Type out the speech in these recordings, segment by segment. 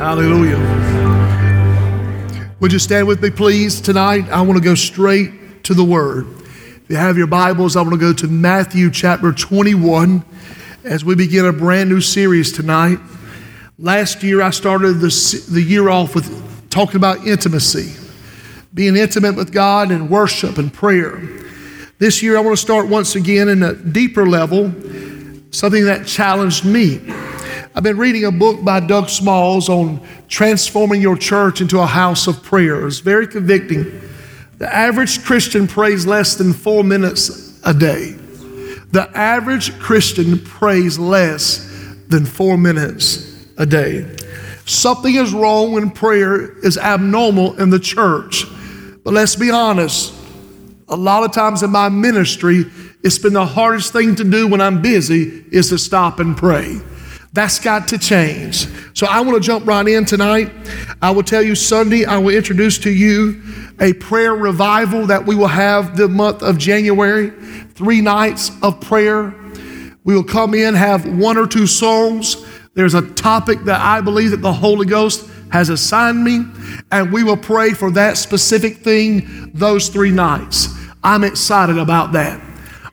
Hallelujah. Would you stand with me, please, tonight? I want to go straight to the Word. If you have your Bibles, I want to go to Matthew chapter 21 as we begin a brand new series tonight. Last year, I started the, the year off with talking about intimacy, being intimate with God and worship and prayer. This year, I want to start once again in a deeper level, something that challenged me. I've been reading a book by Doug Smalls on transforming your church into a house of prayer. It's very convicting. The average Christian prays less than four minutes a day. The average Christian prays less than four minutes a day. Something is wrong when prayer is abnormal in the church. But let's be honest, a lot of times in my ministry, it's been the hardest thing to do when I'm busy is to stop and pray. That's got to change. So I want to jump right in tonight. I will tell you Sunday, I will introduce to you a prayer revival that we will have the month of January. Three nights of prayer. We will come in, have one or two songs. There's a topic that I believe that the Holy Ghost has assigned me, and we will pray for that specific thing those three nights. I'm excited about that.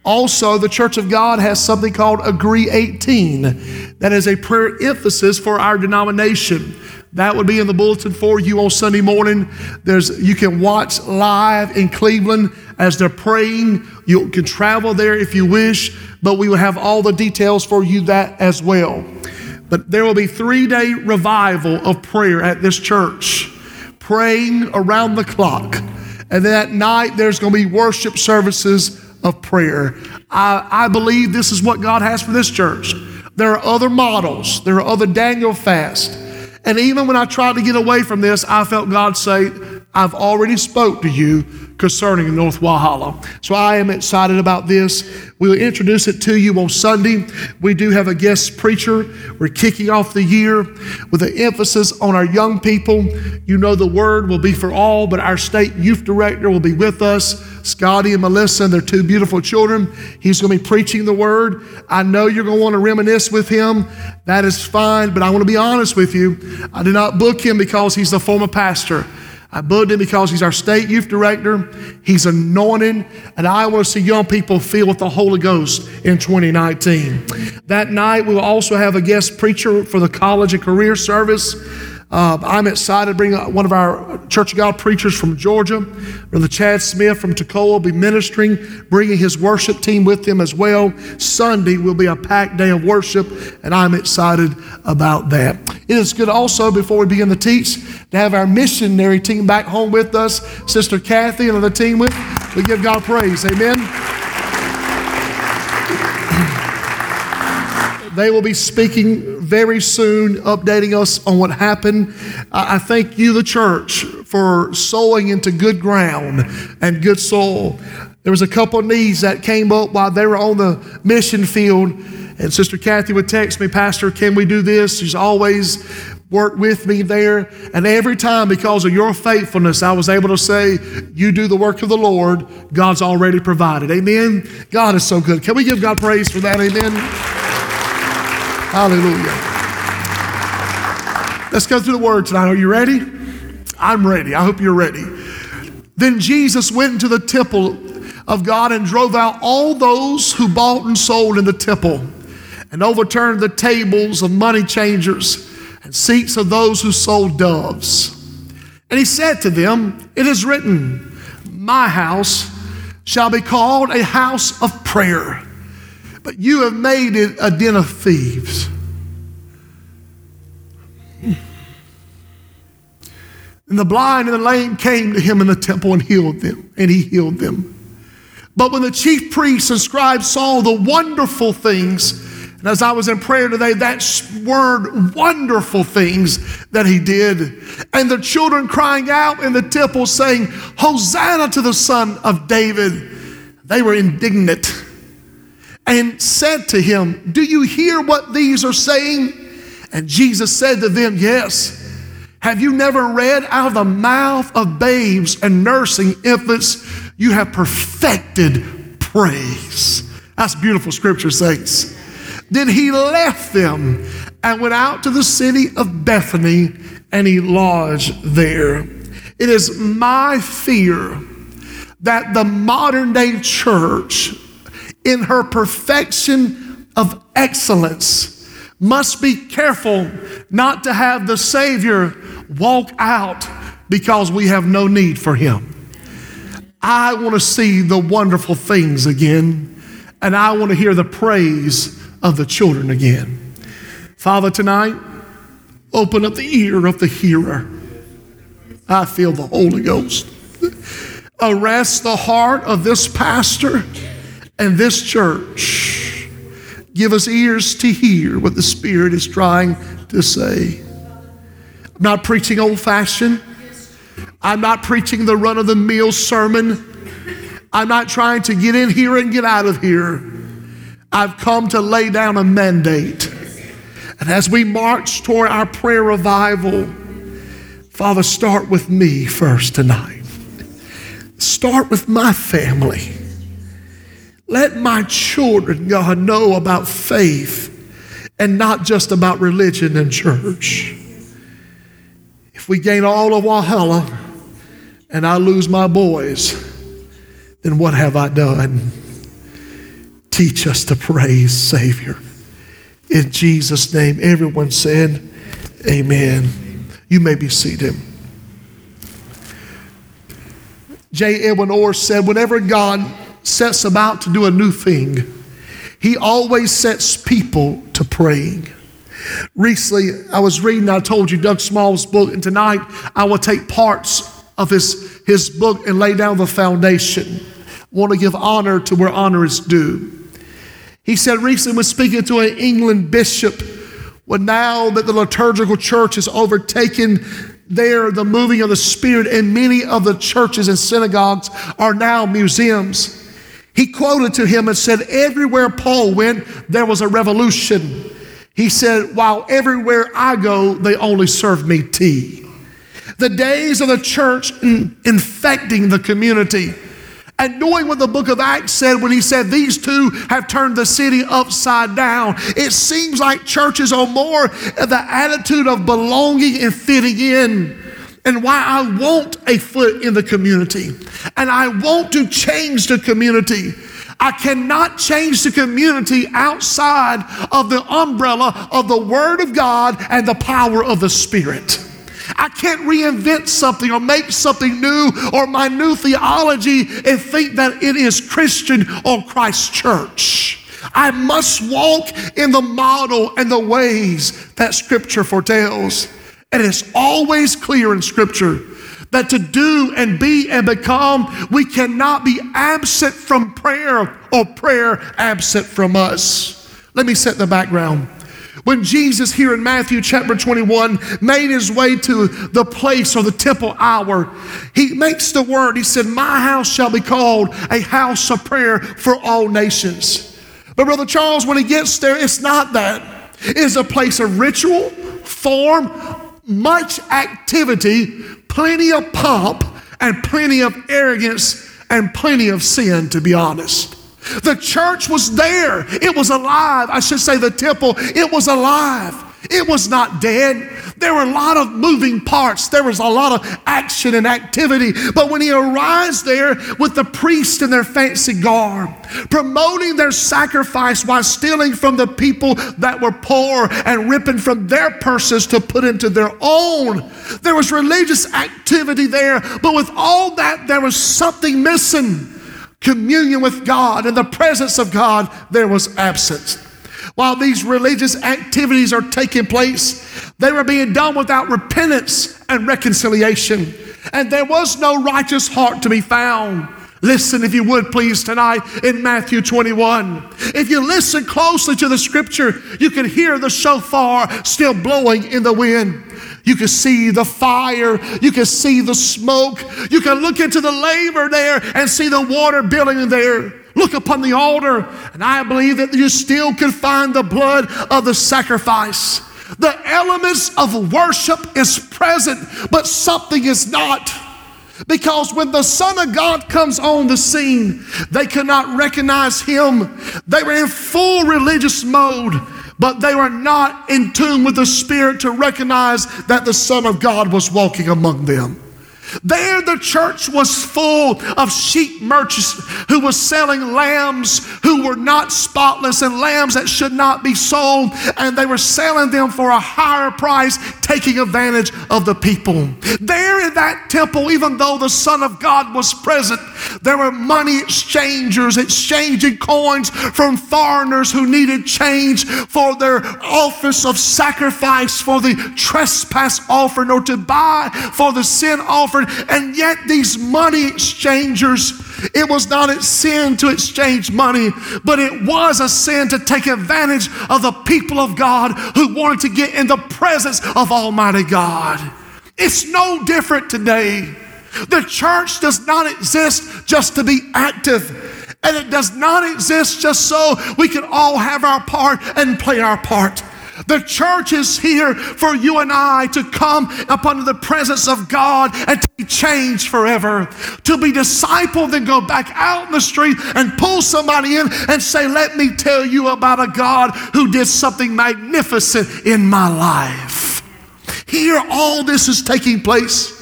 Also, the Church of God has something called Agree 18. That is a prayer emphasis for our denomination. That would be in the bulletin for you on Sunday morning. There's you can watch live in Cleveland as they're praying. You can travel there if you wish, but we will have all the details for you that as well. But there will be three-day revival of prayer at this church, praying around the clock. And that night there's going to be worship services of prayer. I, I believe this is what God has for this church. There are other models, there are other Daniel fasts. And even when I tried to get away from this, I felt God say, I've already spoke to you concerning North Walhalla. So I am excited about this. We will introduce it to you on Sunday. We do have a guest preacher. We're kicking off the year with an emphasis on our young people. You know the word will be for all, but our state youth director will be with us, Scotty and Melissa, and their two beautiful children. He's going to be preaching the word. I know you're going to want to reminisce with him. That is fine, but I want to be honest with you. I did not book him because he's the former pastor. I booked him because he's our state youth director. He's anointed, and I want to see young people filled with the Holy Ghost in 2019. That night, we will also have a guest preacher for the college and career service. Uh, I'm excited to bring one of our Church of God preachers from Georgia, Brother Chad Smith from Toccoa, will be ministering, bringing his worship team with him as well. Sunday will be a packed day of worship, and I'm excited about that. It is good also, before we begin to teach, to have our missionary team back home with us, Sister Kathy and the team with. We give God praise. Amen. They will be speaking very soon, updating us on what happened. I thank you, the church, for sowing into good ground and good soil. There was a couple of needs that came up while they were on the mission field, and Sister Kathy would text me, Pastor, can we do this? She's always worked with me there. And every time, because of your faithfulness, I was able to say, You do the work of the Lord, God's already provided. Amen. God is so good. Can we give God praise for that? Amen. Hallelujah. Let's go through the word tonight. Are you ready? I'm ready. I hope you're ready. Then Jesus went into the temple of God and drove out all those who bought and sold in the temple and overturned the tables of money changers and seats of those who sold doves. And he said to them, It is written, My house shall be called a house of prayer but you have made it a den of thieves. And the blind and the lame came to him in the temple and healed them, and he healed them. But when the chief priests and scribes saw the wonderful things, and as I was in prayer today, that word wonderful things that he did, and the children crying out in the temple saying, Hosanna to the Son of David, they were indignant and said to him, Do you hear what these are saying? And Jesus said to them, Yes. Have you never read out of the mouth of babes and nursing infants, you have perfected praise? That's beautiful scripture, saints. Then he left them and went out to the city of Bethany and he lodged there. It is my fear that the modern day church, in her perfection of excellence, must be careful not to have the Savior walk out because we have no need for Him. I want to see the wonderful things again, and I want to hear the praise of the children again. Father, tonight, open up the ear of the hearer. I feel the Holy Ghost. Arrest the heart of this pastor and this church. Give us ears to hear what the Spirit is trying to say. I'm not preaching old fashioned. I'm not preaching the run of the mill sermon. I'm not trying to get in here and get out of here. I've come to lay down a mandate. And as we march toward our prayer revival, Father, start with me first tonight. Start with my family. Let my children, God, know about faith and not just about religion and church. If we gain all of Walhalla and I lose my boys, then what have I done? Teach us to praise Savior. In Jesus' name, everyone said, Amen. You may be seated. J. Edwin Orr said, Whenever God sets about to do a new thing, he always sets people to praying. Recently, I was reading, I told you Doug Small's book, and tonight I will take parts of his, his book and lay down the foundation. I want to give honor to where honor is due. He said recently, was speaking to an England bishop, well, now that the liturgical church has overtaken there the moving of the Spirit, and many of the churches and synagogues are now museums. He quoted to him and said, Everywhere Paul went, there was a revolution. He said, While everywhere I go, they only serve me tea. The days of the church in infecting the community and knowing what the book of Acts said when he said these two have turned the city upside down, it seems like churches are more the attitude of belonging and fitting in. And why I want a foot in the community. And I want to change the community. I cannot change the community outside of the umbrella of the Word of God and the power of the Spirit. I can't reinvent something or make something new or my new theology and think that it is Christian or Christ church. I must walk in the model and the ways that Scripture foretells. And it's always clear in Scripture that to do and be and become, we cannot be absent from prayer or prayer absent from us. Let me set the background. When Jesus, here in Matthew chapter 21, made his way to the place or the temple hour, he makes the word, he said, My house shall be called a house of prayer for all nations. But, Brother Charles, when he gets there, it's not that. It is a place of ritual, form, much activity, plenty of pomp, and plenty of arrogance, and plenty of sin, to be honest. The church was there. It was alive. I should say the temple, it was alive. It was not dead. There were a lot of moving parts. There was a lot of action and activity. But when he arrives there with the priests in their fancy garb, promoting their sacrifice while stealing from the people that were poor and ripping from their purses to put into their own, there was religious activity there. But with all that, there was something missing communion with God and the presence of God, there was absence. While these religious activities are taking place, they were being done without repentance and reconciliation. And there was no righteous heart to be found. Listen, if you would please, tonight in Matthew 21. If you listen closely to the scripture, you can hear the shofar still blowing in the wind. You can see the fire. You can see the smoke. You can look into the laver there and see the water building there. Look upon the altar, and I believe that you still can find the blood of the sacrifice. The elements of worship is present, but something is not. Because when the Son of God comes on the scene, they cannot recognize him. They were in full religious mode, but they were not in tune with the Spirit to recognize that the Son of God was walking among them. There, the church was full of sheep merchants who were selling lambs who were not spotless and lambs that should not be sold, and they were selling them for a higher price, taking advantage of the people. There in that temple, even though the Son of God was present, there were money exchangers exchanging coins from foreigners who needed change for their office of sacrifice, for the trespass offering, or to buy for the sin offering and yet, these money exchangers, it was not a sin to exchange money, but it was a sin to take advantage of the people of God who wanted to get in the presence of Almighty God. It's no different today. The church does not exist just to be active, and it does not exist just so we can all have our part and play our part. The church is here for you and I to come upon the presence of God and to be changed forever. To be discipled and go back out in the street and pull somebody in and say, Let me tell you about a God who did something magnificent in my life. Here, all this is taking place.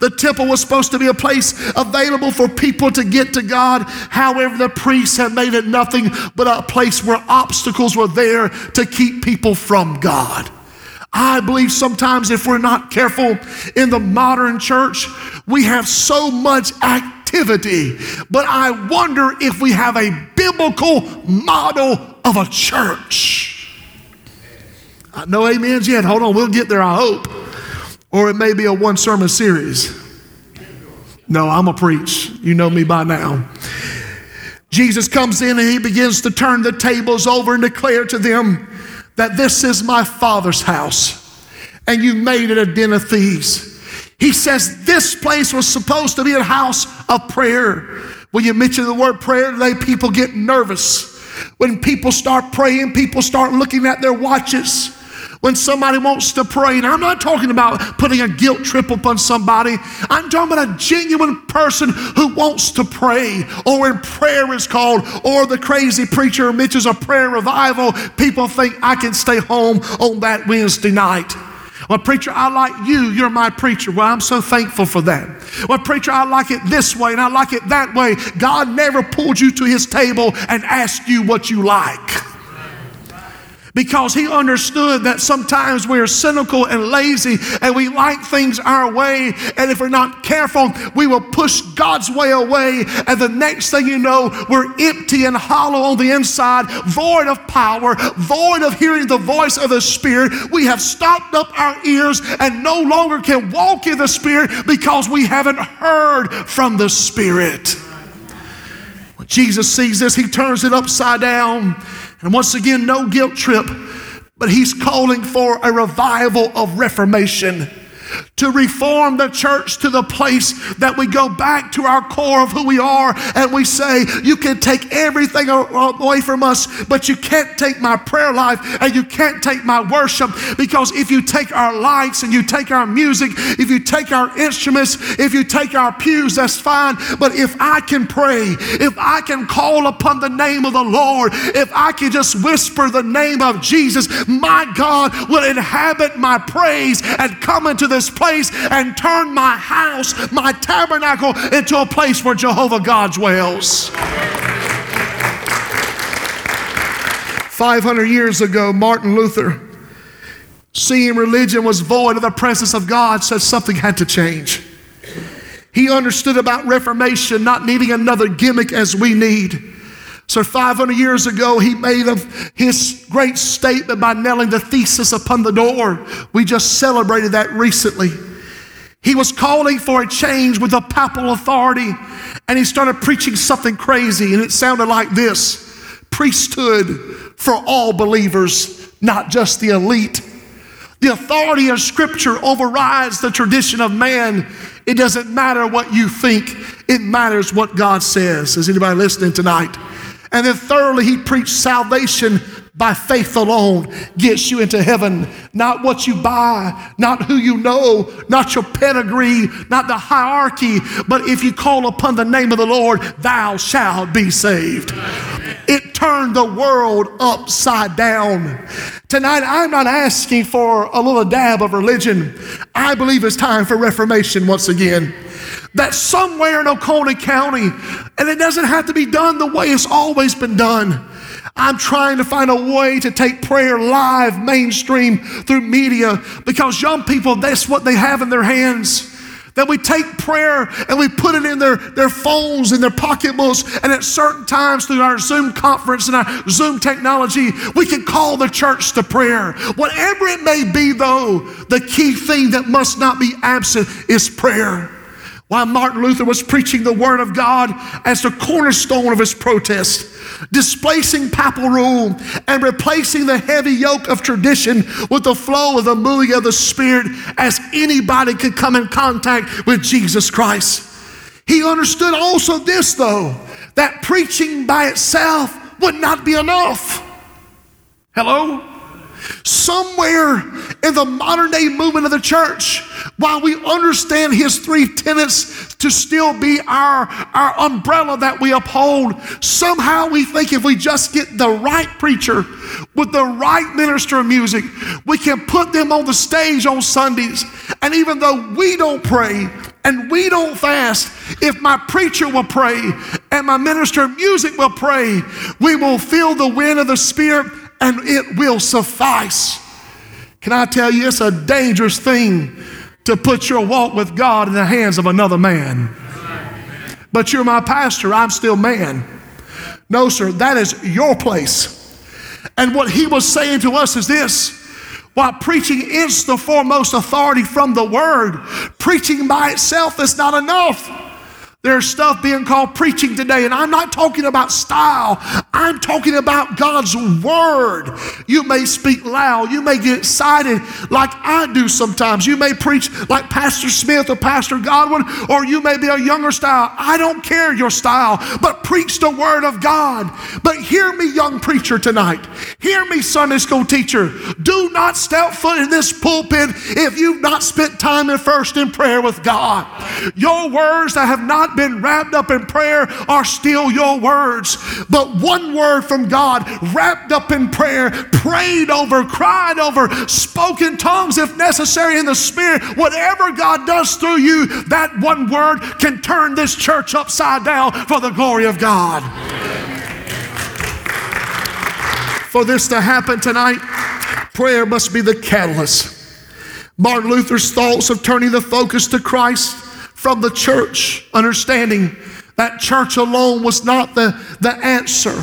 The temple was supposed to be a place available for people to get to God. However, the priests had made it nothing but a place where obstacles were there to keep people from God. I believe sometimes if we're not careful in the modern church, we have so much activity, but I wonder if we have a biblical model of a church. No amens yet. Hold on, we'll get there, I hope or it may be a one sermon series. No, I'm a preach. You know me by now. Jesus comes in and he begins to turn the tables over and declare to them that this is my Father's house, and you made it a den of thieves. He says this place was supposed to be a house of prayer. When you mention the word prayer today, people get nervous. When people start praying, people start looking at their watches when somebody wants to pray. And I'm not talking about putting a guilt trip upon somebody. I'm talking about a genuine person who wants to pray, or when prayer is called, or the crazy preacher mentions a prayer revival, people think I can stay home on that Wednesday night. Well, preacher, I like you. You're my preacher. Well, I'm so thankful for that. Well, preacher, I like it this way and I like it that way. God never pulled you to his table and asked you what you like because he understood that sometimes we're cynical and lazy and we like things our way. And if we're not careful, we will push God's way away. And the next thing you know, we're empty and hollow on the inside, void of power, void of hearing the voice of the Spirit. We have stopped up our ears and no longer can walk in the Spirit because we haven't heard from the Spirit. When Jesus sees this, he turns it upside down and once again, no guilt trip, but he's calling for a revival of reformation to reform the church to the place that we go back to our core of who we are and we say, You can take everything away from us, but you can't take my prayer life and you can't take my worship because if you take our lights and you take our music, if you take our instruments, if you take our pews, that's fine. But if I can pray, if I can call upon the name of the Lord, if I can just whisper the name of Jesus, my God will inhabit my praise and come into this place place and turn my house, my tabernacle, into a place where Jehovah God dwells. 500 years ago, Martin Luther, seeing religion was void of the presence of God, said something had to change. He understood about Reformation not needing another gimmick as we need. So, 500 years ago, he made his great statement by nailing the thesis upon the door. We just celebrated that recently. He was calling for a change with the papal authority, and he started preaching something crazy, and it sounded like this priesthood for all believers, not just the elite. The authority of Scripture overrides the tradition of man. It doesn't matter what you think, it matters what God says. Is anybody listening tonight? And then, thirdly, he preached salvation by faith alone gets you into heaven. Not what you buy, not who you know, not your pedigree, not the hierarchy, but if you call upon the name of the Lord, thou shalt be saved. It turned the world upside down. Tonight, I'm not asking for a little dab of religion. I believe it's time for reformation once again. That somewhere in Oconee County, and it doesn't have to be done the way it's always been done. I'm trying to find a way to take prayer live, mainstream, through media, because young people, that's what they have in their hands. That we take prayer and we put it in their, their phones, in their pocketbooks, and at certain times through our Zoom conference and our Zoom technology, we can call the church to prayer. Whatever it may be, though, the key thing that must not be absent is prayer. While Martin Luther was preaching the Word of God as the cornerstone of his protest, displacing papal rule and replacing the heavy yoke of tradition with the flow of the moving of the Spirit as anybody could come in contact with Jesus Christ. He understood also this, though, that preaching by itself would not be enough. Hello? Somewhere in the modern day movement of the church, while we understand his three tenets to still be our, our umbrella that we uphold, somehow we think if we just get the right preacher with the right minister of music, we can put them on the stage on Sundays. And even though we don't pray, and we don't fast, if my preacher will pray and my minister of music will pray, we will feel the wind of the Spirit and it will suffice. Can I tell you, it's a dangerous thing to put your walk with God in the hands of another man. But you're my pastor, I'm still man. No, sir, that is your place. And what he was saying to us is this while preaching is the foremost authority from the word, preaching by itself is not enough. There's stuff being called preaching today, and I'm not talking about style. I'm talking about God's word. You may speak loud. You may get excited like I do sometimes. You may preach like Pastor Smith or Pastor Godwin, or you may be a younger style. I don't care your style, but preach the word of God. But hear me, young preacher, tonight. Hear me, Sunday school teacher. Do not step foot in this pulpit if you've not spent time in first in prayer with God. Your words that have not been wrapped up in prayer are still your words. But one word from God, wrapped up in prayer, prayed over, cried over, spoken tongues if necessary in the Spirit, whatever God does through you, that one word can turn this church upside down for the glory of God. For this to happen tonight, prayer must be the catalyst. Martin Luther's thoughts of turning the focus to Christ from the church, understanding that church alone was not the, the answer.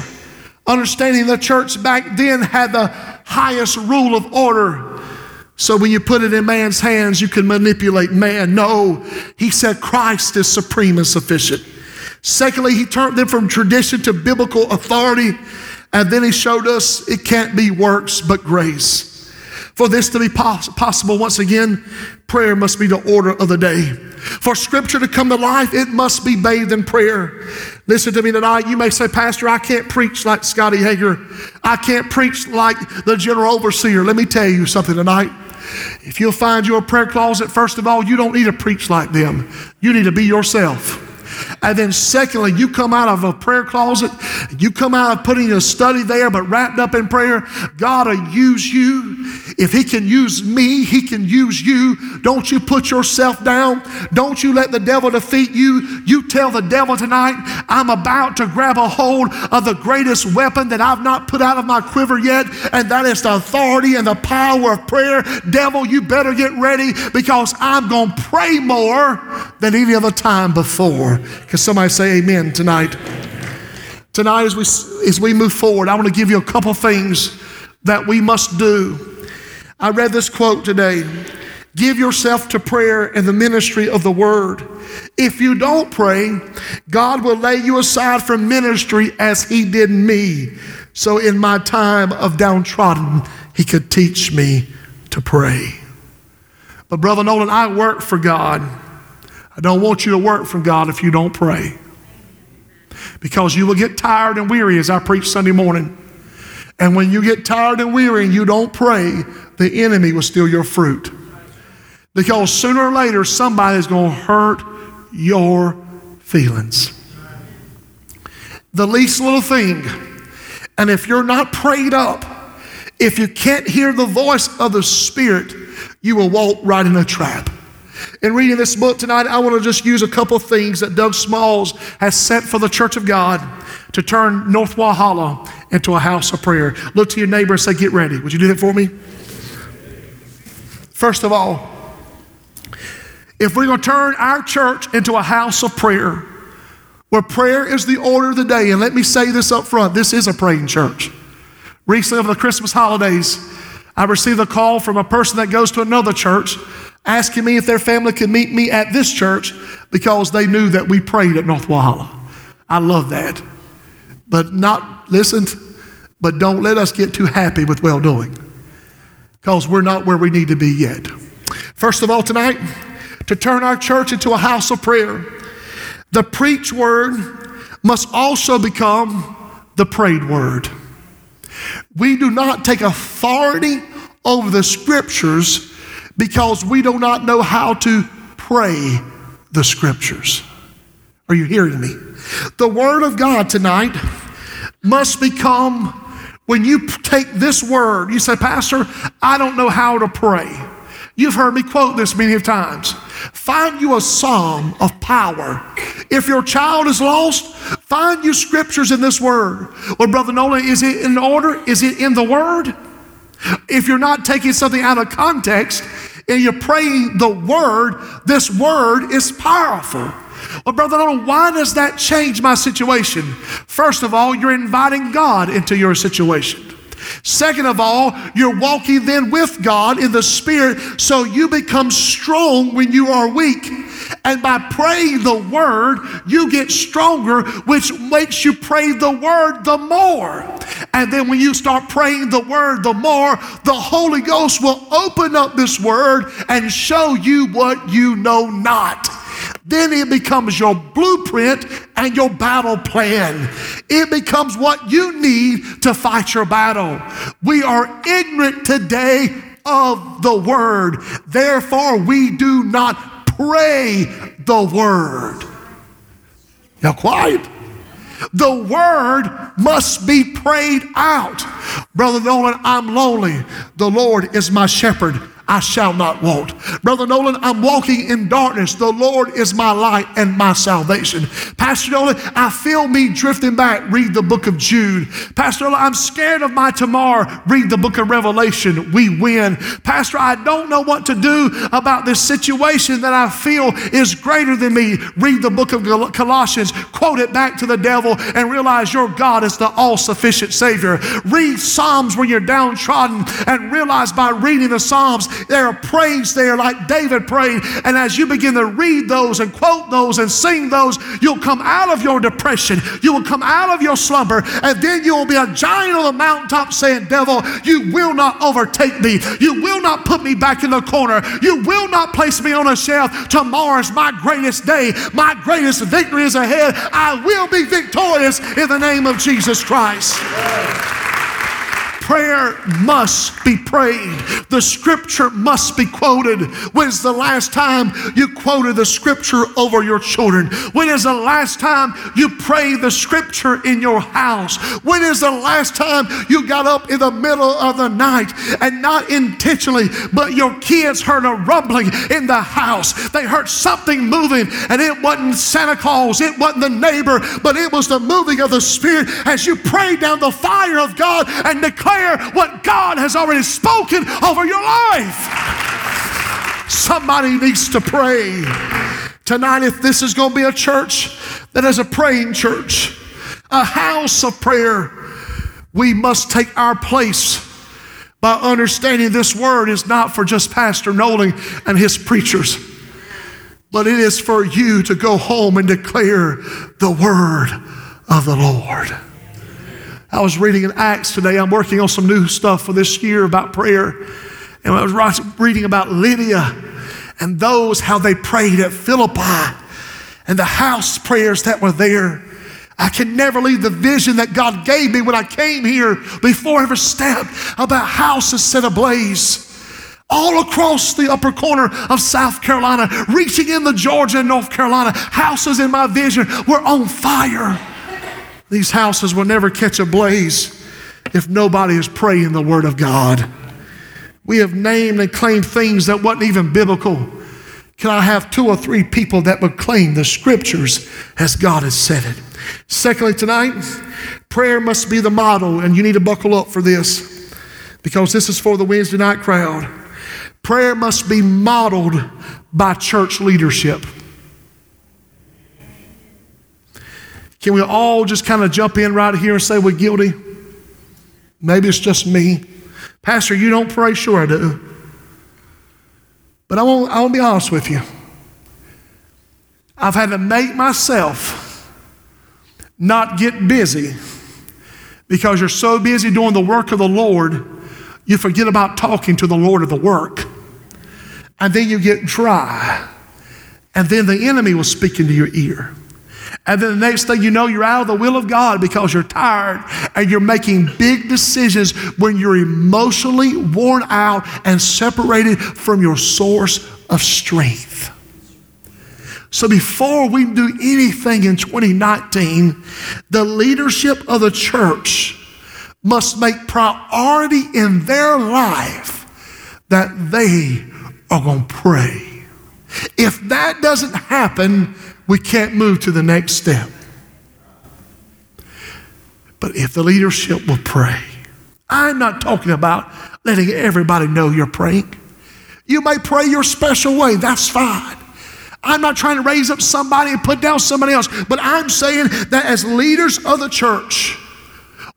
Understanding the church back then had the highest rule of order. So when you put it in man's hands, you can manipulate man. No, he said Christ is supreme and sufficient. Secondly, he turned them from tradition to biblical authority. And then he showed us it can't be works but grace. For this to be pos- possible, once again, prayer must be the order of the day. For scripture to come to life, it must be bathed in prayer. Listen to me tonight. You may say, Pastor, I can't preach like Scotty Hager. I can't preach like the general overseer. Let me tell you something tonight. If you'll find your prayer closet, first of all, you don't need to preach like them. You need to be yourself. And then, secondly, you come out of a prayer closet, you come out of putting a study there, but wrapped up in prayer. God will use you. If He can use me, He can use you. Don't you put yourself down. Don't you let the devil defeat you. You tell the devil tonight, I'm about to grab a hold of the greatest weapon that I've not put out of my quiver yet, and that is the authority and the power of prayer. Devil, you better get ready because I'm going to pray more than any other time before. Can somebody say amen tonight? Tonight, as we, as we move forward, I want to give you a couple things that we must do. I read this quote today Give yourself to prayer and the ministry of the word. If you don't pray, God will lay you aside from ministry as He did me. So, in my time of downtrodden, He could teach me to pray. But, Brother Nolan, I work for God. I don't want you to work for God if you don't pray. Because you will get tired and weary, as I preach Sunday morning. And when you get tired and weary and you don't pray, the enemy will steal your fruit. Because sooner or later, somebody's going to hurt your feelings. The least little thing And if you're not prayed up, if you can't hear the voice of the Spirit, you will walk right in a trap. In reading this book tonight, I want to just use a couple of things that Doug Smalls has set for the Church of God to turn North Walhalla into a house of prayer. Look to your neighbor and say, Get ready. Would you do that for me? First of all, if we're going to turn our church into a house of prayer, where prayer is the order of the day, and let me say this up front this is a praying church. Recently, over the Christmas holidays, I received a call from a person that goes to another church asking me if their family could meet me at this church because they knew that we prayed at North Walhalla. I love that. But not, listen, but don't let us get too happy with well doing because we're not where we need to be yet. First of all, tonight, to turn our church into a house of prayer, the preach word must also become the prayed word. We do not take authority over the scriptures because we do not know how to pray the scriptures. Are you hearing me? The Word of God tonight must become, when you take this word, you say, Pastor, I don't know how to pray. You've heard me quote this many times. Find you a psalm of power. If your child is lost, find you scriptures in this word. Well, Brother Nolan, is it in order? Is it in the word? If you're not taking something out of context and you're praying the word, this word is powerful. Well, Brother why does that change my situation? First of all, you're inviting God into your situation. Second of all, you're walking then with God in the Spirit, so you become strong when you are weak. And by praying the word, you get stronger, which makes you pray the word the more. And then when you start praying the word the more, the Holy Ghost will open up this word and show you what you know not. Then it becomes your blueprint and your battle plan. It becomes what you need to fight your battle. We are ignorant today of the word. Therefore, we do not pray the word. Now, quiet. The word must be prayed out. Brother Nolan, I'm lonely. The Lord is my shepherd. I shall not want. Brother Nolan, I'm walking in darkness. The Lord is my light and my salvation. Pastor Nolan, I feel me drifting back. Read the book of Jude. Pastor Nolan, I'm scared of my tomorrow. Read the book of Revelation. We win. Pastor, I don't know what to do about this situation that I feel is greater than me. Read the book of Colossians. Quote it back to the devil and realize your God is the all sufficient Savior. Read Psalms when you're downtrodden and realize by reading the Psalms there are praise there, like David prayed. And as you begin to read those and quote those and sing those, you'll come out of your depression. You will come out of your slumber. And then you will be a giant on the mountaintop saying, Devil, you will not overtake me. You will not put me back in the corner. You will not place me on a shelf. Tomorrow is my greatest day. My greatest victory is ahead. I will be victorious in the name of Jesus Christ prayer must be prayed. The scripture must be quoted. When's the last time you quoted the scripture over your children? When is the last time you prayed the scripture in your house? When is the last time you got up in the middle of the night and not intentionally, but your kids heard a rumbling in the house? They heard something moving, and it wasn't Santa Claus, it wasn't the neighbor, but it was the moving of the Spirit as you prayed down the fire of God and declared declare what God has already spoken over your life. Somebody needs to pray. Tonight, if this is going to be a church that is a praying church, a house of prayer, we must take our place by understanding this word is not for just Pastor Nolan and his preachers, but it is for you to go home and declare the word of the Lord. I was reading in Acts today. I'm working on some new stuff for this year about prayer. And I was reading about Lydia and those, how they prayed at Philippi and the house prayers that were there. I can never leave the vision that God gave me when I came here before I ever stepped about houses set ablaze all across the upper corner of South Carolina, reaching into Georgia and North Carolina. Houses in my vision were on fire. These houses will never catch a blaze if nobody is praying the Word of God. We have named and claimed things that wasn't even biblical. Can I have two or three people that would claim the scriptures as God has said it? Secondly, tonight, prayer must be the model, and you need to buckle up for this because this is for the Wednesday night crowd. Prayer must be modeled by church leadership. Can we all just kind of jump in right here and say we're guilty? Maybe it's just me. Pastor, you don't pray? Sure, I do. But I won't, I won't be honest with you. I've had to make myself not get busy because you're so busy doing the work of the Lord, you forget about talking to the Lord of the work. And then you get dry. And then the enemy will speak into your ear. And then the next thing you know, you're out of the will of God because you're tired and you're making big decisions when you're emotionally worn out and separated from your source of strength. So before we do anything in 2019, the leadership of the church must make priority in their life that they are going to pray. If that doesn't happen, we can't move to the next step. But if the leadership will pray, I'm not talking about letting everybody know you're praying. You may pray your special way, that's fine. I'm not trying to raise up somebody and put down somebody else, but I'm saying that as leaders of the church,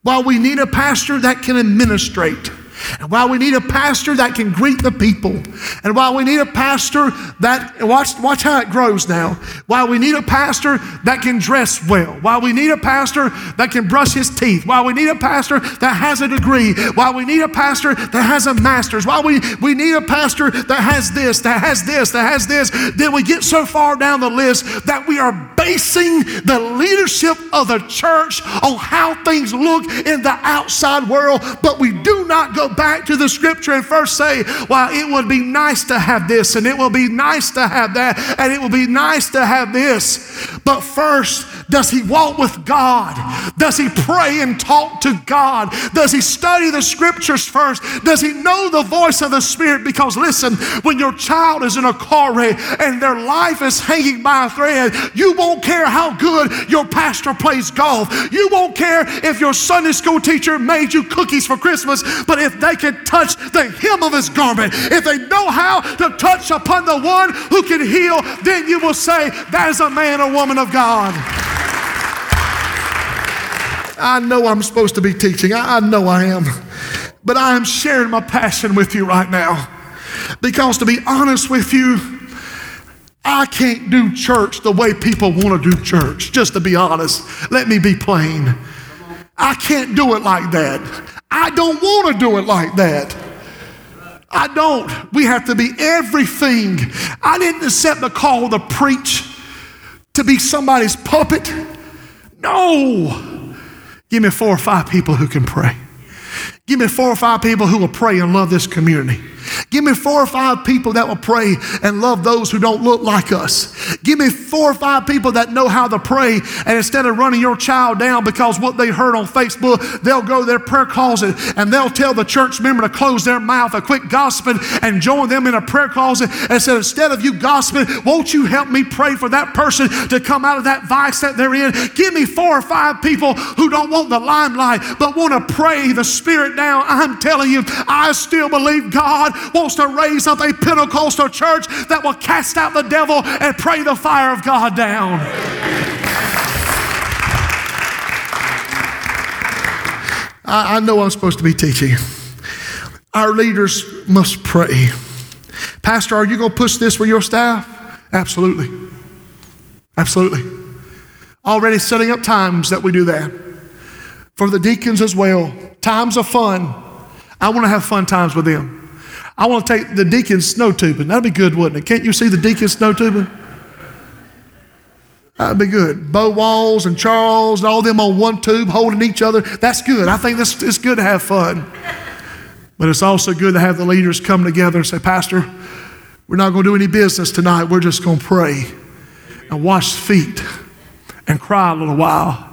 while we need a pastor that can administrate, and while we need a pastor that can greet the people, and while we need a pastor that, watch, watch how it grows now, while we need a pastor that can dress well, while we need a pastor that can brush his teeth, while we need a pastor that has a degree, while we need a pastor that has a master's, while we, we need a pastor that has this, that has this, that has this, then we get so far down the list that we are basing the leadership of the church on how things look in the outside world, but we do not go back to the scripture and first say, well, it would be nice to have this, and it will be nice to have that, and it will be nice to have this. But first, does he walk with God? Does he pray and talk to God? Does he study the scriptures first? Does he know the voice of the Spirit? Because listen, when your child is in a car wreck and their life is hanging by a thread, you won't care how good your pastor plays golf. You won't care if your Sunday school teacher made you cookies for Christmas, but if they can touch the hem of his garment, if they know how to touch upon the one who can heal, then you will say, That is a man or woman of God. I know I'm supposed to be teaching, I, know I am, but I am sharing my passion with you right now. Because to be honest with you, I can't do church the way people want to do church, just to be honest. Let me be plain. I can't do it like that. I don't want to do it like that. I don't. We have to be everything. I didn't accept the call to preach, to be somebody's puppet. No. Give me four or five people who can pray. Give me four or five people who will pray and love this community. Give me four or five people that will pray and love those who don't look like us. Give me four or five people that know how to pray, and instead of running your child down because what they heard on Facebook, they'll go their prayer closet and they'll tell the church member to close their mouth, a quick gossiping, and join them in a prayer closet and said, instead of you gossiping, won't you help me pray for that person to come out of that vice that they're in? Give me four or five people who don't want the limelight but want to pray the Spirit down. I'm telling you, I still believe God wants to raise up a Pentecostal church that will cast out the devil and pray the fire of God down. I, I know I'm supposed to be teaching. Our leaders must pray. Pastor, are you going to push this with your staff? Absolutely. Absolutely. Already setting up times that we do that. For the deacons as well. Times of fun. I want to have fun times with them. I want to take the deacons snow tubing. That'd be good, wouldn't it? Can't you see the deacons snow tubing? That'd be good. Bo Walls and Charles and all them on one tube holding each other. That's good. I think this, it's good to have fun. But it's also good to have the leaders come together and say, Pastor, we're not going to do any business tonight. We're just going to pray and wash feet and cry a little while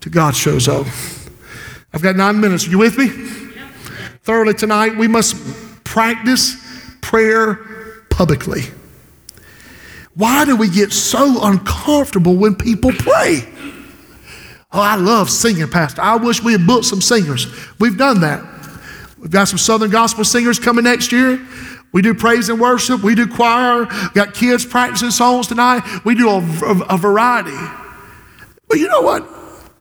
till God shows up. I've got nine minutes. Are you with me? Thoroughly tonight, we must practice prayer publicly. Why do we get so uncomfortable when people pray? Oh, I love singing, Pastor. I wish we had booked some singers. We've done that. We've got some Southern gospel singers coming next year. We do praise and worship. We do choir. We've got kids practicing songs tonight. We do a, a, a variety. But you know what?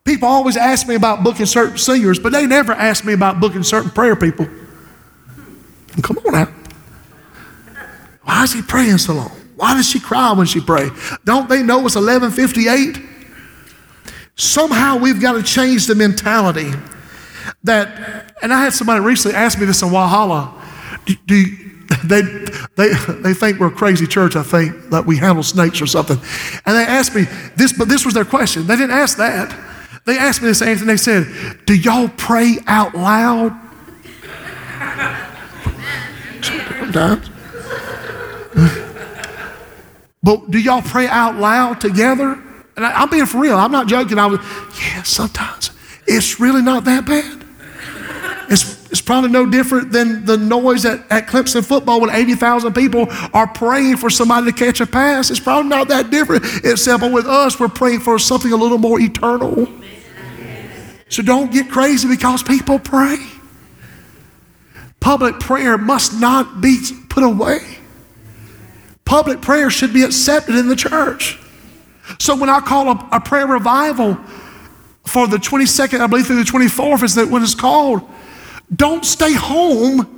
People always ask me about booking certain singers, but they never ask me about booking certain prayer people. Come on now. Why is he praying so long? Why does she cry when she pray? Don't they know it's 1158? Somehow we've got to change the mentality that, and I had somebody recently ask me this in Walhalla. Do, do, they, they, they think we're a crazy church, I think, that we handle snakes or something. And they asked me this, but this was their question. They didn't ask that. They asked me this, and they said, Do y'all pray out loud? Sometimes. But do y'all pray out loud together? And I, am being for real. I'm not joking. I was, yeah, sometimes. It's really not that bad. It's, it's probably no different than the noise at, at Clemson football when 80,000 people are praying for somebody to catch a pass. It's probably not that different, except with us, we're praying for something a little more eternal. So don't get crazy because people pray. Public prayer must not be put away. Public prayer should be accepted in the church. So when I call a, a prayer revival for the 22nd, I believe through the 24th is that when it's called, don't stay home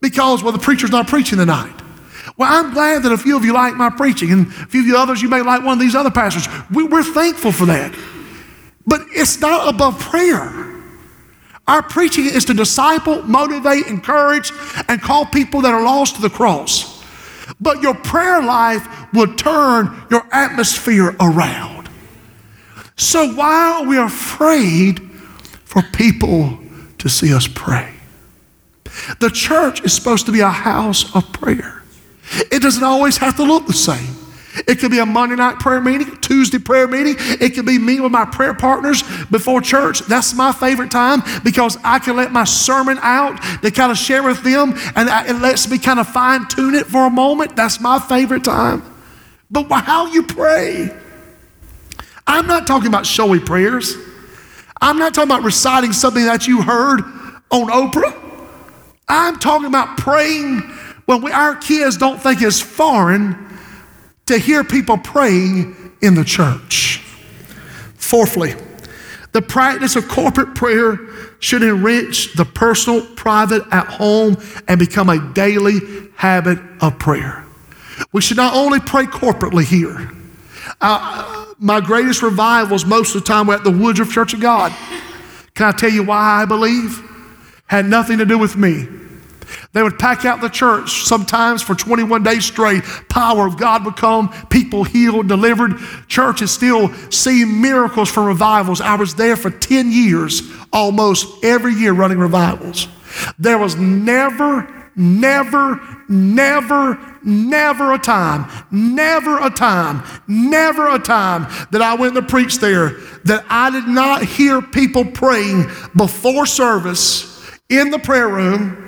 because, well, the preacher's not preaching tonight. Well, I'm glad that a few of you like my preaching, and a few of you others, you may like one of these other pastors. We, we're thankful for that. But it's not above prayer. Our preaching is to disciple, motivate, encourage, and call people that are lost to the cross. But your prayer life will turn your atmosphere around. So why are we afraid for people to see us pray? The church is supposed to be a house of prayer. It doesn't always have to look the same. It could be a Monday night prayer meeting, Tuesday prayer meeting. It could be me with my prayer partners before church. That's my favorite time because I can let my sermon out to kind of share with them and it lets me kind of fine tune it for a moment. That's my favorite time. But how you pray. I'm not talking about showy prayers. I'm not talking about reciting something that you heard on Oprah. I'm talking about praying when we, our kids don't think it's foreign to hear people praying in the church. Fourthly, the practice of corporate prayer should enrich the personal, private, at home, and become a daily habit of prayer. We should not only pray corporately here. Uh, my greatest revivals most of the time were at the Woodruff Church of God. Can I tell you why I believe? Had nothing to do with me. They would pack out the church sometimes for 21 days straight. Power of God would come, people healed, delivered. Churches still see miracles from revivals. I was there for 10 years, almost every year running revivals. There was never, never, never, never a time, never a time, never a time that I went to preach there that I did not hear people praying before service in the prayer room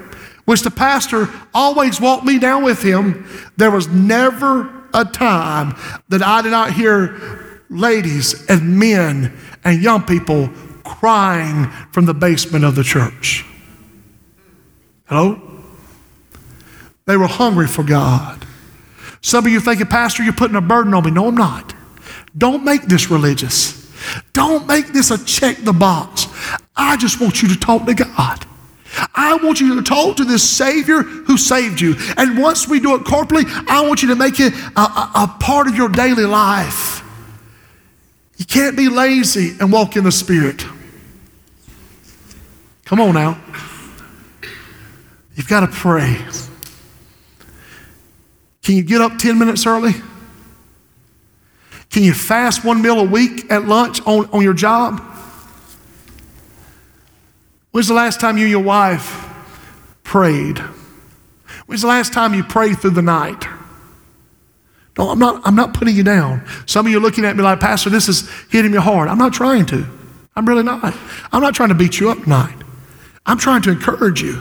which the pastor always walked me down with him, there was never a time that I did not hear ladies and men and young people crying from the basement of the church. Hello? They were hungry for God. Some of you thinking, Pastor, you're putting a burden on me. No, I'm not. Don't make this religious. Don't make this a check the box. I just want you to talk to God. I want you to talk to this Savior who saved you. And once we do it corporately, I want you to make it a, a, a part of your daily life. You can't be lazy and walk in the Spirit. Come on now. You've got to pray. Can you get up 10 minutes early? Can you fast one meal a week at lunch on, on your job? When's the last time you and your wife prayed? When's the last time you prayed through the night? No, I'm not, I'm not putting you down. Some of you are looking at me like, Pastor, this is hitting me hard. I'm not trying to. I'm really not. I'm not trying to beat you up tonight. I'm trying to encourage you.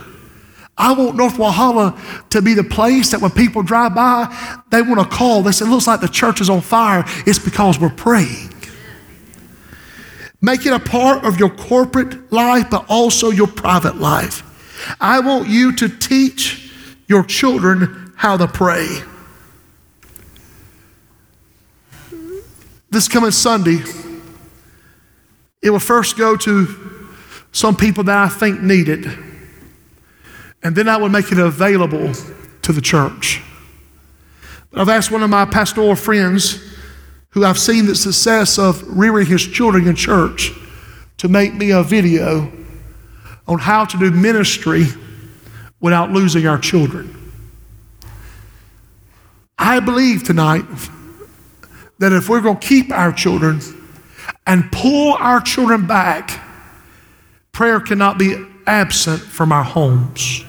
I want North Walhalla to be the place that when people drive by, they want to call. They say, it looks like the church is on fire. It's because we're praying. Make it a part of your corporate life, but also your private life. I want you to teach your children how to pray. This coming Sunday, it will first go to some people that I think need it. And then I will make it available to the church. I've asked one of my pastoral friends who I've seen the success of rearing his children in church to make me a video on how to do ministry without losing our children. I believe tonight that if we're going to keep our children and pull our children back, prayer cannot be absent from our homes.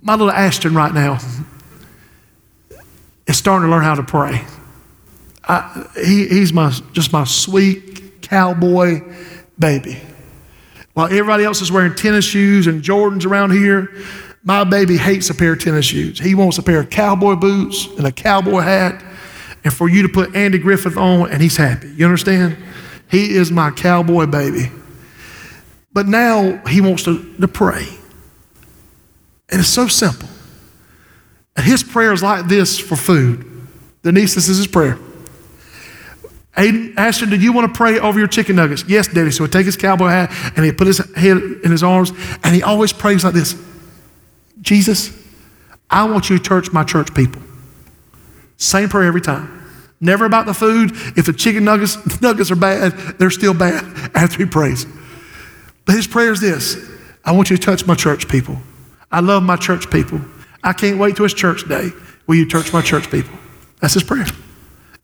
My little Ashton right now starting to learn how to pray. I, he, he's my, just my sweet cowboy baby. While everybody else is wearing tennis shoes and Jordans around here, my baby hates a pair of tennis shoes. He wants a pair of cowboy boots and a cowboy hat, and for you to put Andy Griffith on, and he's happy. You understand? He is my cowboy baby. But now he wants to, to pray. And it's so simple. His prayer is like this for food. Denise, this is his prayer. Aiden, Ashton, do you want to pray over your chicken nuggets? Yes, Daddy. So he take his cowboy hat and he put his head in his arms and he always prays like this. Jesus, I want you to church my church people. Same prayer every time. Never about the food. If the chicken nuggets, nuggets are bad, they're still bad after he prays. But his prayer is this I want you to touch my church people. I love my church people. I can't wait till it's church day. Will you touch my church people? That's his prayer.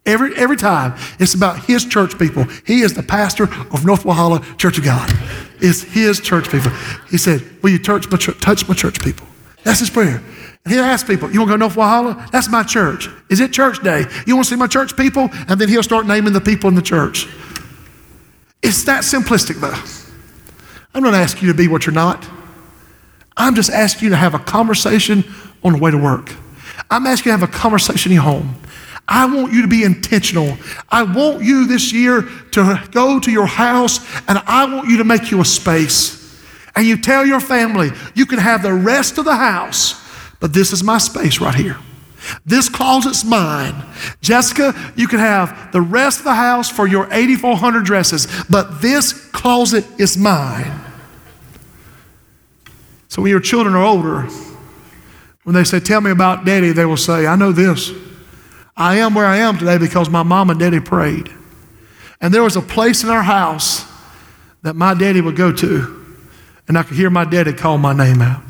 Every, every time, it's about his church people. He is the pastor of North Walhalla Church of God. It's his church people. He said, Will you touch my, touch my church people? That's his prayer. And he'll ask people, You want to go to North Walhalla? That's my church. Is it church day? You want to see my church people? And then he'll start naming the people in the church. It's that simplistic, though. I'm not asking you to be what you're not. I'm just asking you to have a conversation on the way to work. I'm asking you to have a conversation your home. I want you to be intentional. I want you this year to go to your house and I want you to make you a space. And you tell your family, you can have the rest of the house, but this is my space right here. This closet's mine. Jessica, you can have the rest of the house for your 8,400 dresses, but this closet is mine. So when your children are older, when they say, Tell me about daddy, they will say, I know this. I am where I am today because my mom and daddy prayed. And there was a place in our house that my daddy would go to, and I could hear my daddy call my name out.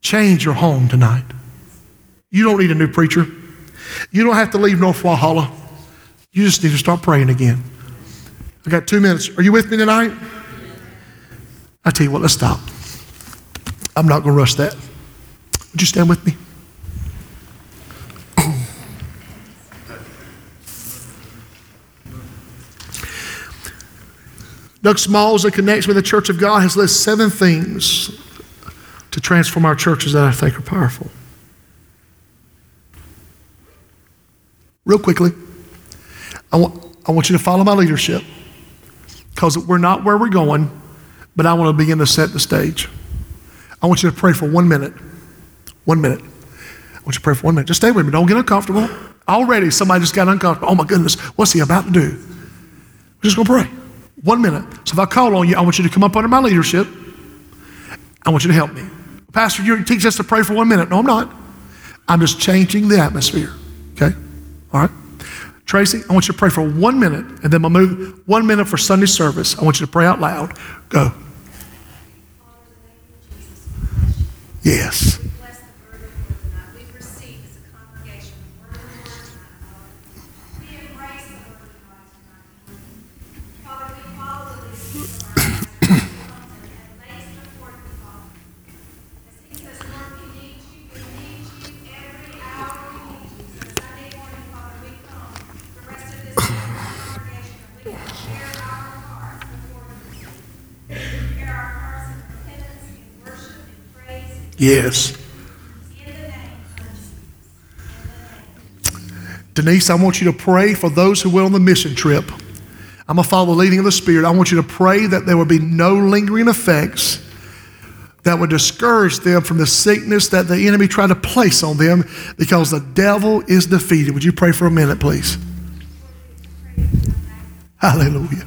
Change your home tonight. You don't need a new preacher. You don't have to leave North Walhalla. You just need to start praying again. I got two minutes. Are you with me tonight? I tell you what, let's stop. I'm not going to rush that. Would you stand with me? Doug Smalls, in connection with the Church of God, has listed seven things to transform our churches that I think are powerful. Real quickly, I want, I want you to follow my leadership because we're not where we're going, but I want to begin to set the stage. I want you to pray for one minute. One minute. I want you to pray for one minute. Just stay with me. Don't get uncomfortable. Already somebody just got uncomfortable. Oh my goodness, what's he about to do? We're just going to pray. One minute. So if I call on you, I want you to come up under my leadership. I want you to help me. Pastor, you teach us to pray for one minute. No, I'm not. I'm just changing the atmosphere. Okay? All right? Tracy, I want you to pray for one minute, and then we'll move one minute for Sunday service. I want you to pray out loud. Go. Yes. Yes. Denise, I want you to pray for those who went on the mission trip. I'm going to follow the leading of the Spirit. I want you to pray that there would be no lingering effects that would discourage them from the sickness that the enemy tried to place on them because the devil is defeated. Would you pray for a minute, please? Hallelujah.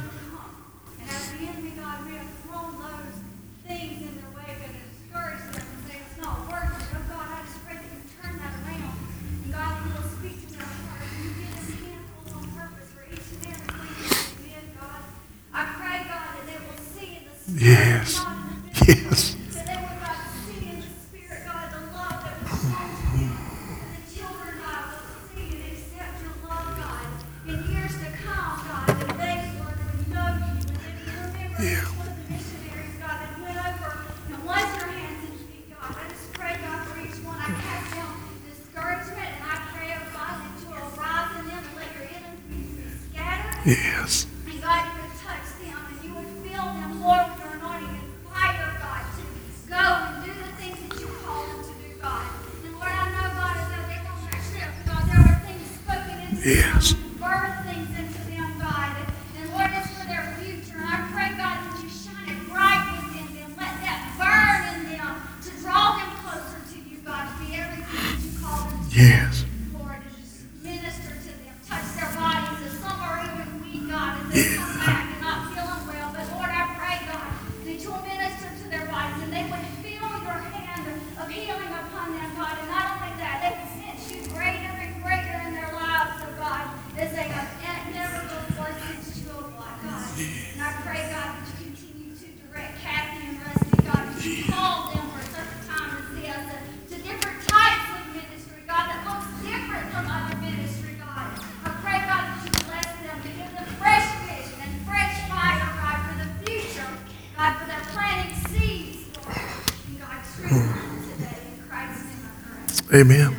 Amen.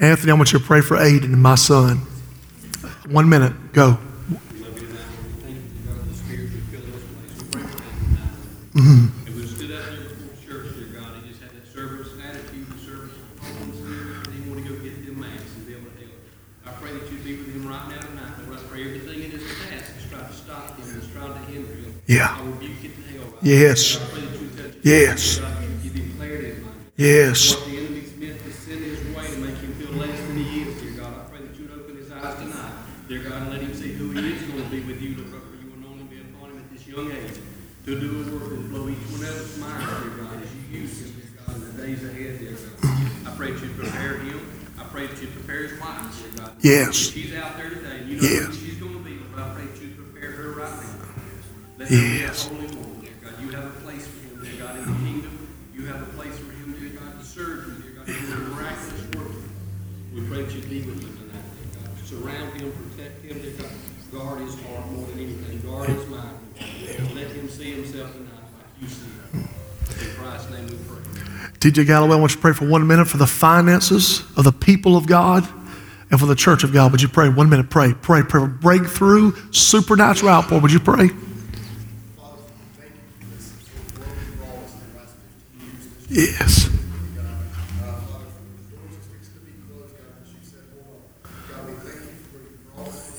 Anthony, I want you to pray for Aiden, my son. One minute. Go. We love you now. We Yes. She's out there today, and you know Yes. she's going to be, but I pray that you prepare her right now. Let her be a Yes. holy woman, dear God. You have a place for him, dear God, in the kingdom. You have a place for him, dear God, to serve you, dear God, in your miraculous work. We pray that you be with him tonight, dear God. Surround him, protect him, dear God. Guard his heart more than anything. Guard his mind. Let him see himself tonight like you see him. In Christ's name we pray. TJ Galloway, I want you to pray for one minute for the finances of the people of God and for the church of God. Would you pray? One minute, pray. Pray, pray for breakthrough, supernatural outpour. Would you pray? Yes.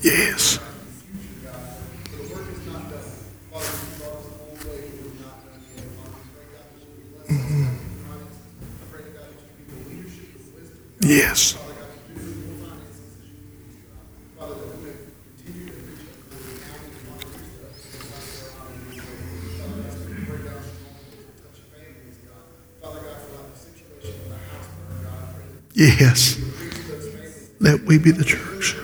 Yes. Mm-hmm. Yes. Yes. Let we be the church.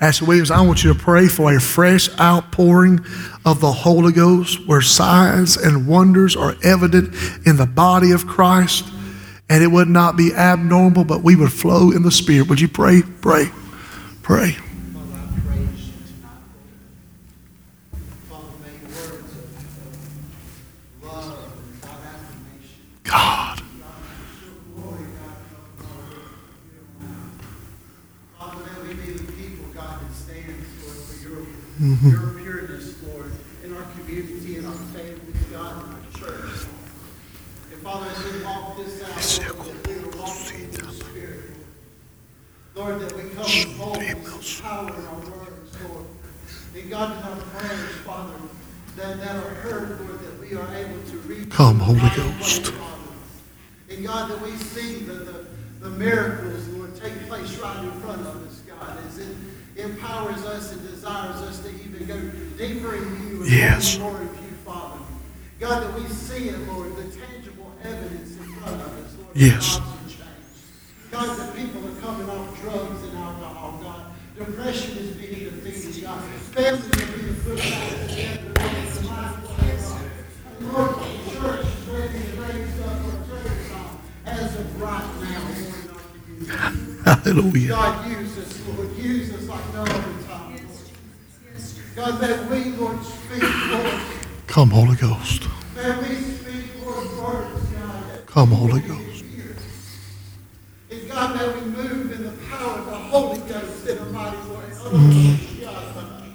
Ashley Williams, I want you to pray for a fresh outpouring of the Holy Ghost where signs and wonders are evident in the body of Christ. And it would not be abnormal, but we would flow in the Spirit. Would you pray? Pray. Pray. Father, I praise you tonight, Lord. Mm-hmm. your pureness, Lord, in our community, in our families, God, in our church. And Father, as we walk this out, Lord, that we walking in your spirit. Lord, that we come with boldness power in our words, Lord. And God, in our prayers, Father, that, that are heard, Lord, that we are able to reach. Come, Holy Ghost. way, And God, that we see the, the, the miracles, Lord, take place right in front of us, God, as it empowers us and desires us to even go deeper in you and Yes. more of you, Father. God, that we see it, Lord, the tangible evidence in front of us, Lord. Yes. lives are changed. God, that people are coming off drugs and alcohol, God. Depression is being defeated, God. Families are being put back together, Lord, the God. Lord, the church is ready to raise up church song as of right now, Lord. Hallelujah. God, use us, Lord. Use us like no other time, Lord. God, that we, Lord, speak, Lord. Come, Holy Ghost. That we speak, Lord, words, God. Come, Holy Ghost. hear. And God, that we move in the power of the Holy Ghost in a mighty mm. way.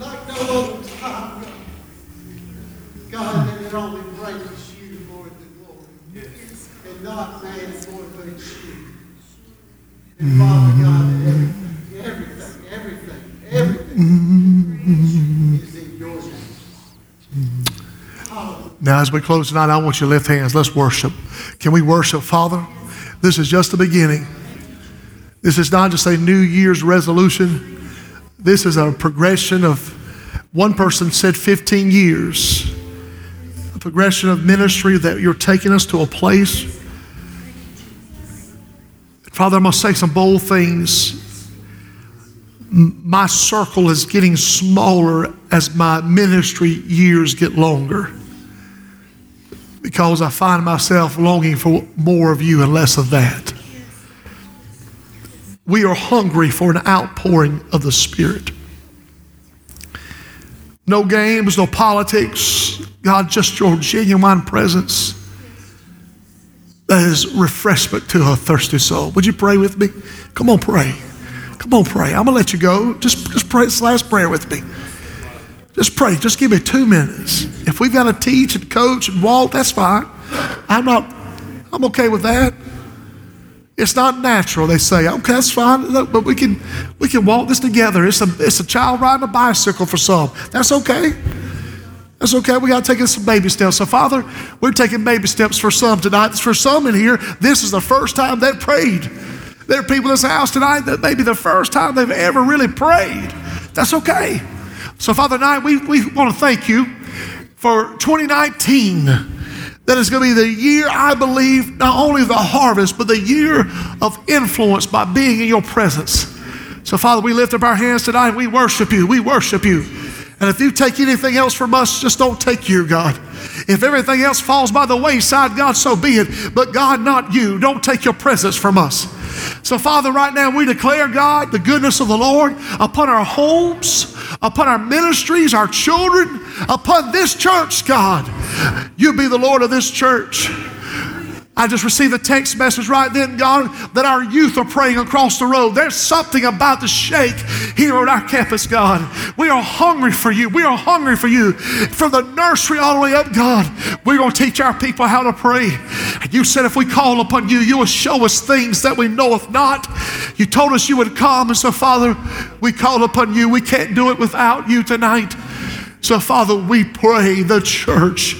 Like no other time, God. God, that it only brings you, Lord, the glory. And not man, Lord, but it's you. And mm. Father God, that everything, everything, everything, everything is in your hands. Hallelujah. Now, as we close tonight, I want you to lift hands. Let's worship. Can we worship, Father? This is just the beginning. This is not just a New Year's resolution. This is a progression of, one person said 15 years, a progression of ministry that you're taking us to a place. Father, I'm going to say some bold things. My circle is getting smaller as my ministry years get longer because I find myself longing for more of you and less of that. We are hungry for an outpouring of the Spirit. No games, no politics. God, just your genuine presence that is refreshment to a thirsty soul. Would you pray with me? Come on, pray. Come on, pray. I'm gonna let you go. Just, just pray this last prayer with me. Just pray. Just give me two minutes. If we've got to teach and coach and walk, that's fine. I'm not. I'm okay with that. It's not natural. They say, okay, that's fine, look, but we can we can walk this together. It's a it's a child riding a bicycle for some. That's okay. That's okay. We got to take some baby steps. So, Father, we're taking baby steps for some tonight. For some in here, this is the first time they've prayed. There are people in this house tonight that may be the first time they've ever really prayed. That's okay. So, Father, tonight we, we want to thank you for 2019. That is going to be the year, I believe, not only the harvest, but the year of influence by being in your presence. So, Father, we lift up our hands tonight. And we worship you. We worship you. And if you take anything else from us, just don't take you, God. If everything else falls by the wayside, God, so be it. But God, not you. Don't take your presence from us. So, Father, right now we declare, God, the goodness of the Lord upon our homes, upon our ministries, our children, upon this church, God. You be the Lord of this church. I just received a text message right then, God, that our youth are praying across the road. There's something about to shake here on our campus, God. We are hungry for you. We are hungry for you. From the nursery all the way up, God, we're going to teach our people how to pray. You said if we call upon you, you will show us things that we knoweth not. You told us you would come. And so, Father, we call upon you. We can't do it without you tonight. So, Father, we pray the church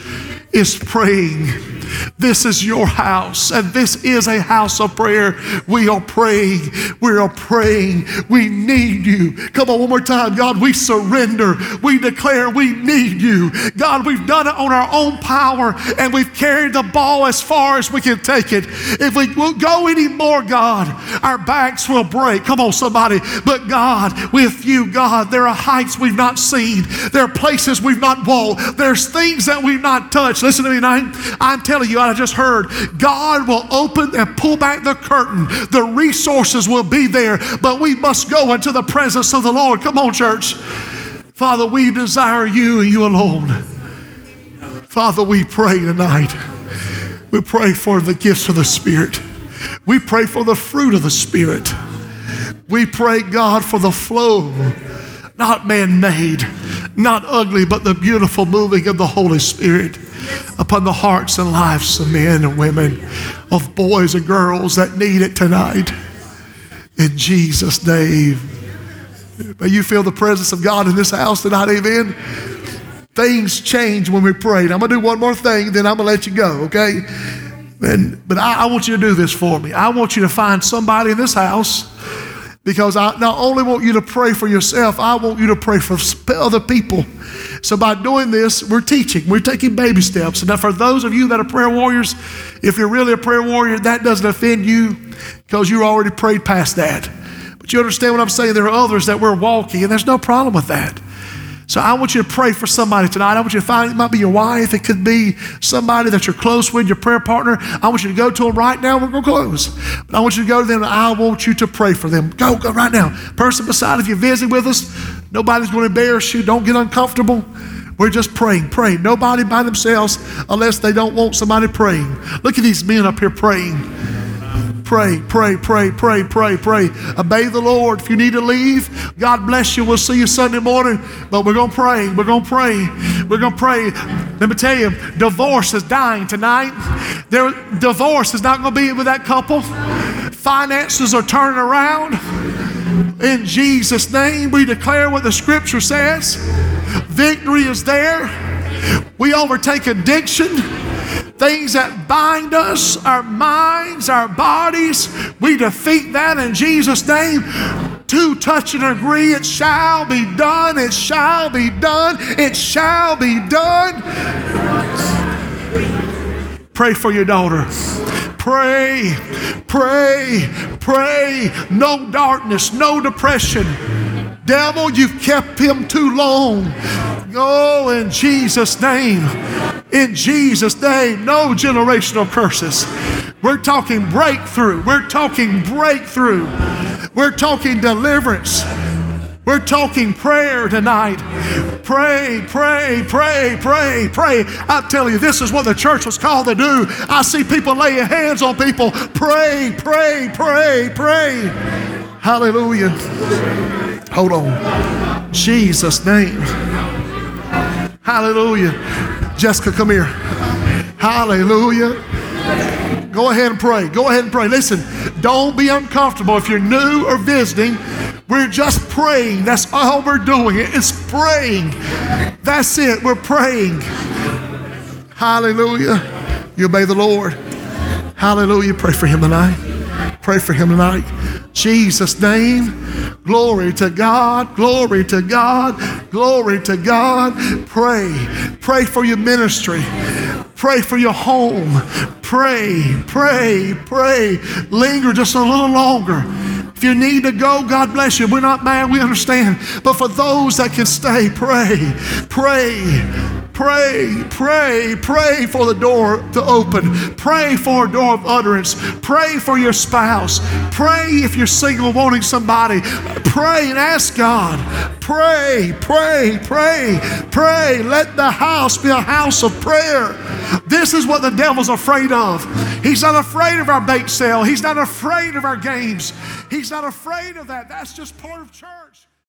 is praying. This is your house, and this is a house of prayer. We are praying. We are praying. We need you. Come on, one more time. God, we surrender. We declare we need you. God, we've done it on our own power, and we've carried the ball as far as we can take it. If we will go anymore, God, our backs will break. Come on, somebody. But God, with you, God, there are heights we've not seen. There are places we've not walked. There's things that we've not touched. Listen to me. I'm telling you, I just heard God will open and pull back the curtain. The resources will be there, but we must go into the presence of the Lord. Come on, church. Father, we desire you and you alone. Father, we pray tonight. We pray for the gifts of the Spirit. We pray for the fruit of the Spirit. We pray, God, for the flow, not not man made, not ugly, but the beautiful moving of the Holy Spirit upon the hearts and lives of men and women, of boys and girls that need it tonight. In Jesus' name. May you feel the presence of God in this house tonight, amen. Things change when we pray. I'm going to do one more thing, then I'm going to let you go, okay? And, but I, I want you to do this for me. I want you to find somebody in this house because I not only want you to pray for yourself, I want you to pray for other people. So by doing this, we're teaching, we're taking baby steps. And now for those of you that are prayer warriors, if you're really a prayer warrior, that doesn't offend you because you already prayed past that. But you understand what I'm saying? There are others that we're walking, and there's no problem with that. So I want you to pray for somebody tonight. I want you to find it might be your wife, it could be somebody that you're close with, your prayer partner. I want you to go to them right now. We're to close. But I want you to go to them and I want you to pray for them. Go, go right now. Person beside, if you're visiting with us, nobody's going to embarrass you. Don't get uncomfortable. We're just praying, praying. Nobody by themselves unless they don't want somebody praying. Look at these men up here praying. Pray, pray, pray, pray, pray, pray. Obey the Lord. If you need to leave, God bless you. We'll see you Sunday morning. But we're going to pray. We're going to pray. We're going to pray. Let me tell you, divorce is dying tonight. There, divorce is not going to be with that couple. Finances are turning around. In Jesus' name, we declare what the scripture says. Victory is there. We overtake addiction things that bind us, our minds, our bodies. We defeat that in Jesus' name. Two touch and agree, it shall be done, it shall be done, it shall be done. Pray for your daughter. Pray, pray, pray. No darkness, no depression. Devil, you've kept him too long. Oh, in Jesus' name. In Jesus' name, no generational curses. We're talking breakthrough. We're talking breakthrough. We're talking deliverance. We're talking prayer tonight. Pray, pray, pray, pray, pray. I tell you, this is what the church was called to do. I see people laying hands on people. Pray, pray, pray, pray. Hallelujah. Hold on. Jesus' name. Hallelujah. Jessica, come here. Hallelujah. Go ahead and pray. Go ahead and pray. Listen, don't be uncomfortable if you're new or visiting. We're just praying. That's all we're doing. It's praying. That's it. We're praying. Hallelujah. You obey the Lord. Hallelujah. Pray for him tonight. Pray for him tonight. Jesus' name. Glory to God. Glory to God. Glory to God. Pray. Pray for your ministry. Pray for your home. Pray, pray, pray. Linger just a little longer. If you need to go, God bless you. We're not mad, we understand. But for those that can stay, pray, pray. Pray, pray, pray for the door to open. Pray for a door of utterance. Pray for your spouse. Pray if you're single wanting somebody. Pray and ask God. Pray, pray, pray, pray. Let the house be a house of prayer. This is what the devil's afraid of. He's not afraid of our bait sale. He's not afraid of our games. He's not afraid of that. That's just part of church.